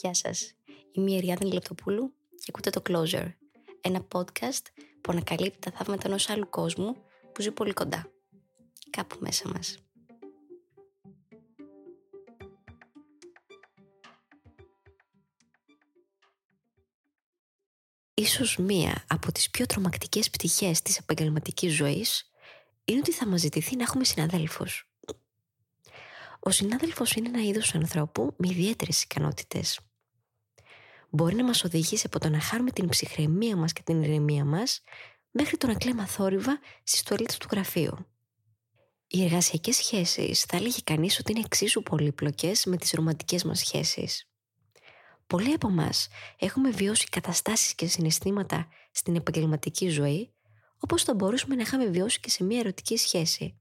Γεια σας. Είμαι η Εριάδη Λεπτοπούλου και ακούτε το Closer, ένα podcast που ανακαλύπτει τα θαύματα ενός άλλου κόσμου που ζει πολύ κοντά. Κάπου μέσα μας. Ίσως μία από τις πιο τρομακτικές πτυχές της επαγγελματικής ζωής είναι ότι θα μας ζητηθεί να έχουμε συναδέλφους. Ο συνάδελφος είναι ένα είδος ανθρώπου με ιδιαίτερες ικανότητες. Μπορεί να μας οδηγήσει από το να χάρουμε την ψυχραιμία μας και την ηρεμία μας μέχρι το να κλαίμε θόρυβα στις τουαλίτες του γραφείου. Οι εργασιακές σχέσεις θα έλεγε κανείς ότι είναι εξίσου πολύπλοκες με τις ρομαντικές μας σχέσεις. Πολλοί από εμάς έχουμε βιώσει καταστάσεις και συναισθήματα στην επαγγελματική ζωή όπως θα μπορούσαμε να είχαμε βιώσει και σε μια ερωτική σχέση.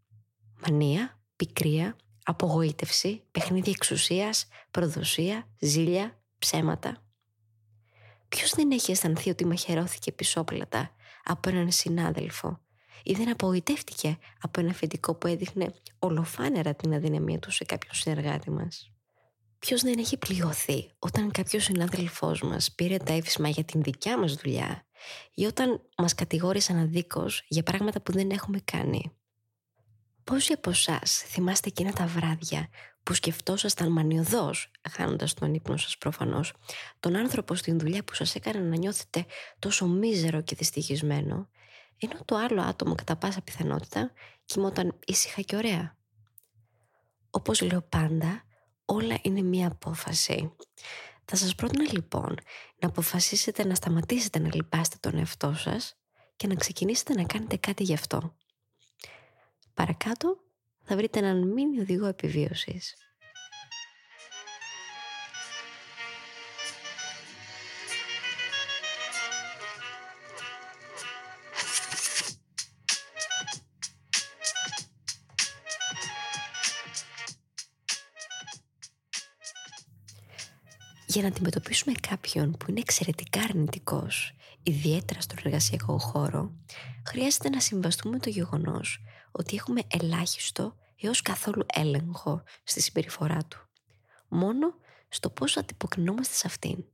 Μανία, πικρία, απογοήτευση, παιχνίδι εξουσίας, προδοσία, ζήλια, ψέματα. Ποιος δεν έχει αισθανθεί ότι μαχαιρώθηκε πισόπλατα από έναν συνάδελφο; Ή δεν απογοητεύτηκε από ένα αφεντικό που έδειχνε ολοφάνερα την αδυναμία του σε κάποιον συνεργάτη μας; Ποιος δεν έχει πληγωθεί όταν κάποιος συνάδελφός μας πήρε τα εύσημα για την δικιά μας δουλειά ή όταν μας κατηγόρησαν αδίκως για πράγματα που δεν έχουμε κάνει; Πόσοι από εσάς θυμάστε εκείνα τα βράδια που σκεφτόσασταν μανιωδώς, χάνοντας τον ύπνο σας προφανώς, τον άνθρωπο στην δουλειά που σας έκανε να νιώθετε τόσο μίζερο και δυστυχισμένο, ενώ το άλλο άτομο κατά πάσα πιθανότητα κοιμόταν ήσυχα και ωραία. Όπως λέω πάντα, όλα είναι μία απόφαση. Θα σας πρότεινα λοιπόν να αποφασίσετε να σταματήσετε να λυπάστε τον εαυτό σας και να ξεκινήσετε να κάνετε κάτι γι' αυτό. Παρακάτω θα βρείτε έναν μήνυ οδηγό επιβίωσης. Για να αντιμετωπίσουμε κάποιον που είναι εξαιρετικά αρνητικός, ιδιαίτερα στον εργασιακό χώρο, χρειάζεται να συμβαστούμε το γεγονός ότι έχουμε ελάχιστο έως καθόλου έλεγχο στη συμπεριφορά του. Μόνο στο πώς αντιποκρινόμαστε σε αυτήν.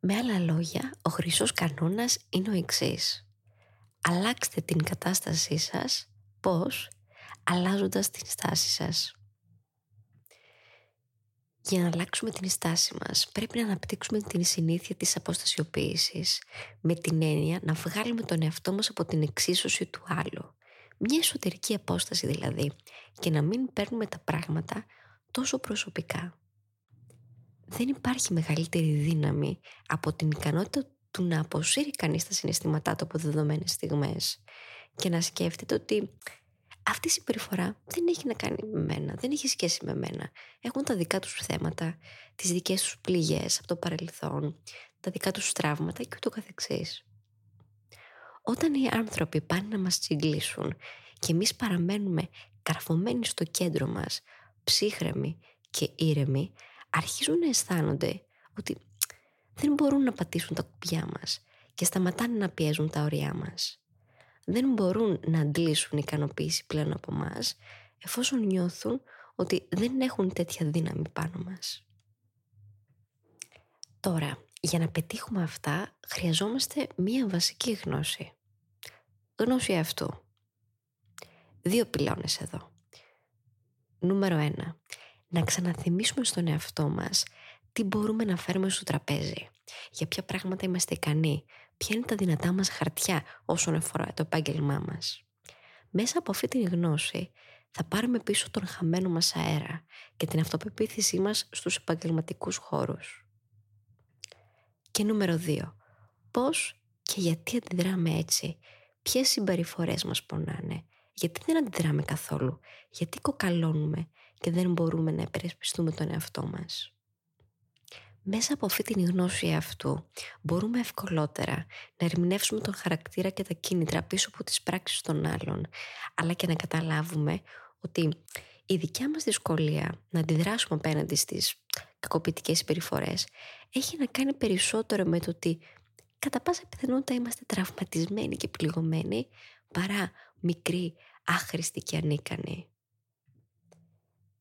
Με άλλα λόγια, ο χρυσός κανόνας είναι ο εξής. Αλλάξτε την κατάστασή σας, πώς, αλλάζοντας την στάση σας. Για να αλλάξουμε την στάση μας πρέπει να αναπτύξουμε την συνήθεια της αποστασιοποίησης με την έννοια να βγάλουμε τον εαυτό μας από την εξίσωση του άλλου μια εσωτερική απόσταση δηλαδή και να μην παίρνουμε τα πράγματα τόσο προσωπικά. Δεν υπάρχει μεγαλύτερη δύναμη από την ικανότητα του να αποσύρει κανείς τα συναισθήματά του από δεδομένες στιγμές και να σκέφτεται ότι αυτή η συμπεριφορά δεν έχει να κάνει με μένα, δεν έχει σχέση με μένα. Έχουν τα δικά τους θέματα, τις δικές τους πληγές από το παρελθόν, τα δικά τους τραύματα και ούτω καθεξής. Όταν οι άνθρωποι πάνε να μας τσιγκλίσουν και εμείς παραμένουμε καρφωμένοι στο κέντρο μας, ψύχρεμοι και ήρεμοι, αρχίζουν να αισθάνονται ότι δεν μπορούν να πατήσουν τα κουμπιά μας και σταματάνε να πιέζουν τα ωριά μας. Δεν μπορούν να αντλήσουν ικανοποίηση πλέον από μας εφόσον νιώθουν ότι δεν έχουν τέτοια δύναμη πάνω μας. Τώρα, για να πετύχουμε αυτά χρειαζόμαστε μία βασική γνώση. Γνώση αυτού. Δύο πυλώνες εδώ. Νούμερο ένα. Να ξαναθυμίσουμε στον εαυτό μας τι μπορούμε να φέρουμε στο τραπέζι. Για ποια πράγματα είμαστε ικανοί. Ποια είναι τα δυνατά μας χαρτιά όσον αφορά το επάγγελμά μας. Μέσα από αυτή τη γνώση θα πάρουμε πίσω τον χαμένο μας αέρα και την αυτοπεποίθησή μας στους επαγγελματικούς χώρους. Και νούμερο 2. Πώς και γιατί αντιδράμε έτσι, ποιες συμπεριφορές μας πονάνε, γιατί δεν αντιδράμε καθόλου, γιατί κοκαλώνουμε και δεν μπορούμε να υπερασπιστούμε τον εαυτό μας. Μέσα από αυτή την γνώση αυτού μπορούμε ευκολότερα να ερμηνεύσουμε τον χαρακτήρα και τα κίνητρα πίσω από τις πράξεις των άλλων, αλλά και να καταλάβουμε ότι η δικιά μας δυσκολία να αντιδράσουμε απέναντι στις κακοποιητικές συμπεριφορές έχει να κάνει περισσότερο με το ότι κατά πάσα πιθανότητα είμαστε τραυματισμένοι και πληγωμένοι παρά μικροί, άχρηστοι και ανίκανοι.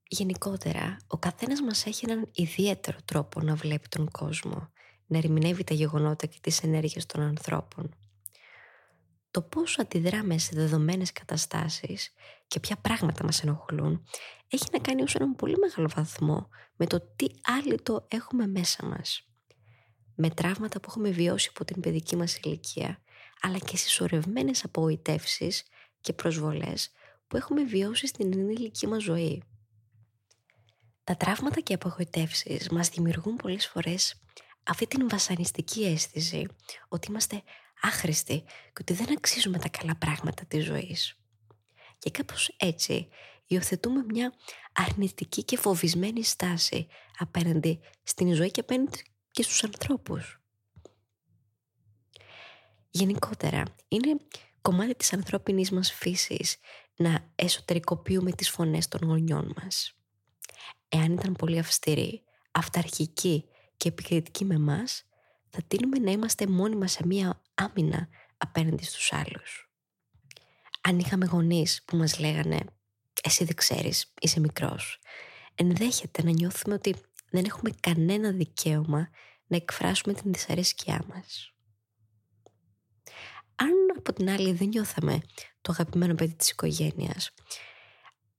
Γενικότερα, ο καθένας μας έχει έναν ιδιαίτερο τρόπο να βλέπει τον κόσμο, να ερμηνεύει τα γεγονότα και τις ενέργειες των ανθρώπων. Το πόσο αντιδράμε σε δεδομένες καταστάσεις και ποια πράγματα μας ενοχλούν έχει να κάνει ως έναν πολύ μεγάλο βαθμό με το τι το έχουμε μέσα μας. Με τραύματα που έχουμε βιώσει από την παιδική μας ηλικία, αλλά και συσσωρευμένες απογοητεύσεις και προσβολές που έχουμε βιώσει στην ενήλικη μας ζωή. Τα τραύματα και οι απογοητεύσεις μας δημιουργούν πολλές φορές αυτή την βασανιστική αίσθηση ότι είμαστε άχρηστοι και ότι δεν αξίζουμε τα καλά πράγματα της ζωής. Και κάπως έτσι υιοθετούμε μια αρνητική και φοβισμένη στάση απέναντι στην ζωή και απέναντι και στους ανθρώπους. Γενικότερα, είναι κομμάτι της ανθρώπινης μας φύσης να εσωτερικοποιούμε τις φωνές των γονιών μας. Εάν ήταν πολύ αυστηροί, αυταρχικοί και επικριτικοί με μας, θα τείνουμε να είμαστε μόνοι σε μία άμυνα απέναντι στους άλλους. Αν είχαμε γονείς που μας λέγανε «Εσύ δεν ξέρεις, είσαι μικρός», ενδέχεται να νιώθουμε ότι δεν έχουμε κανένα δικαίωμα να εκφράσουμε την δυσαρέσκειά μας. Αν από την άλλη δεν νιώθαμε το αγαπημένο παιδί της οικογένειας,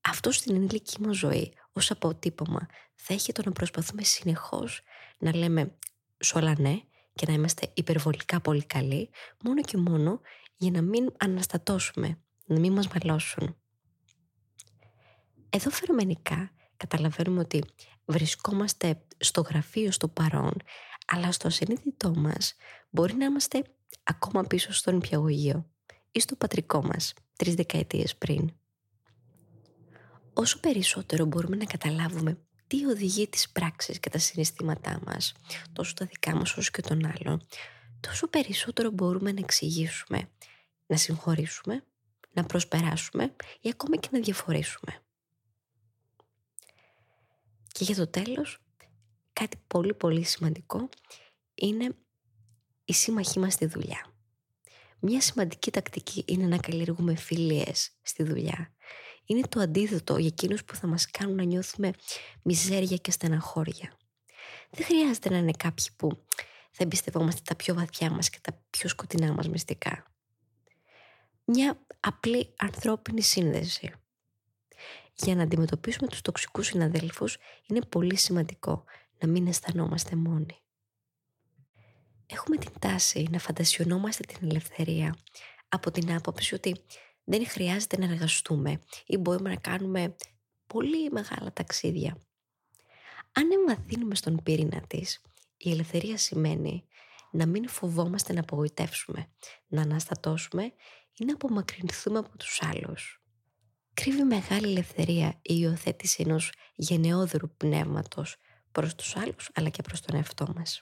αυτό στην ενήλικη μας ζωή ως αποτύπωμα θα έχει το να προσπαθούμε συνεχώς να λέμε σε όλα ναι και να είμαστε υπερβολικά πολύ καλοί μόνο και μόνο για να μην αναστατώσουμε, να μην μας μαλώσουν. Εδώ φαινομενικά καταλαβαίνουμε ότι βρισκόμαστε στο γραφείο στο παρόν αλλά στο ασυνείδητό μας μπορεί να είμαστε ακόμα πίσω στον νηπιαγωγείο ή στο πατρικό μας τρεις δεκαετίες πριν. Όσο περισσότερο μπορούμε να καταλάβουμε τι οδηγεί τις πράξεις και τα συναισθήματά μας, τόσο τα δικά μας όσο και των άλλων, τόσο περισσότερο μπορούμε να εξηγήσουμε, να συγχωρήσουμε, να προσπεράσουμε ή ακόμα και να διαφορήσουμε. Και για το τέλος, κάτι πολύ πολύ σημαντικό είναι η σύμμαχή μας στη δουλειά. Μια σημαντική τακτική είναι να καλλιεργούμε φιλίες στη δουλειά είναι το αντίδοτο για εκείνους που θα μας κάνουν να νιώθουμε μιζέρια και στεναχώρια. Δεν χρειάζεται να είναι κάποιοι που θα εμπιστευόμαστε τα πιο βαθιά μας και τα πιο σκοτεινά μας μυστικά. Μια απλή ανθρώπινη σύνδεση. Για να αντιμετωπίσουμε τους τοξικούς συναδέλφους είναι πολύ σημαντικό να μην αισθανόμαστε μόνοι. Έχουμε την τάση να φαντασιωνόμαστε την ελευθερία από την άποψη ότι δεν χρειάζεται να εργαστούμε ή μπορούμε να κάνουμε πολύ μεγάλα ταξίδια. Αν εμβαθύνουμε στον πυρήνα της, η ελευθερία σημαίνει να μην φοβόμαστε να απογοητεύσουμε, να αναστατώσουμε ή να απομακρυνθούμε από τους άλλους. Κρύβει μεγάλη ελευθερία η υιοθέτηση ενός γενναιόδρου πνεύματος προς τους άλλους αλλά και προς τον εαυτό μας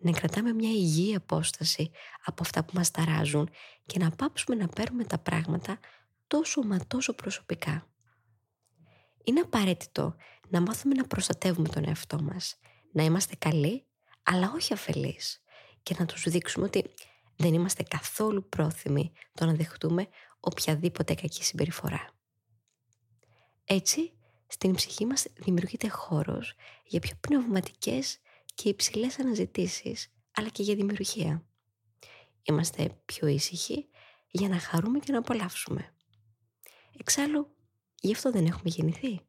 να κρατάμε μια υγιή απόσταση από αυτά που μας ταράζουν και να πάψουμε να παίρνουμε τα πράγματα τόσο μα τόσο προσωπικά. Είναι απαραίτητο να μάθουμε να προστατεύουμε τον εαυτό μας, να είμαστε καλοί αλλά όχι αφελείς και να τους δείξουμε ότι δεν είμαστε καθόλου πρόθυμοι το να δεχτούμε οποιαδήποτε κακή συμπεριφορά. Έτσι, στην ψυχή μας δημιουργείται χώρος για πιο πνευματικές και υψηλές αναζητήσεις, αλλά και για δημιουργία. Είμαστε πιο ήσυχοι για να χαρούμε και να απολαύσουμε. Εξάλλου, γι' αυτό δεν έχουμε γεννηθεί.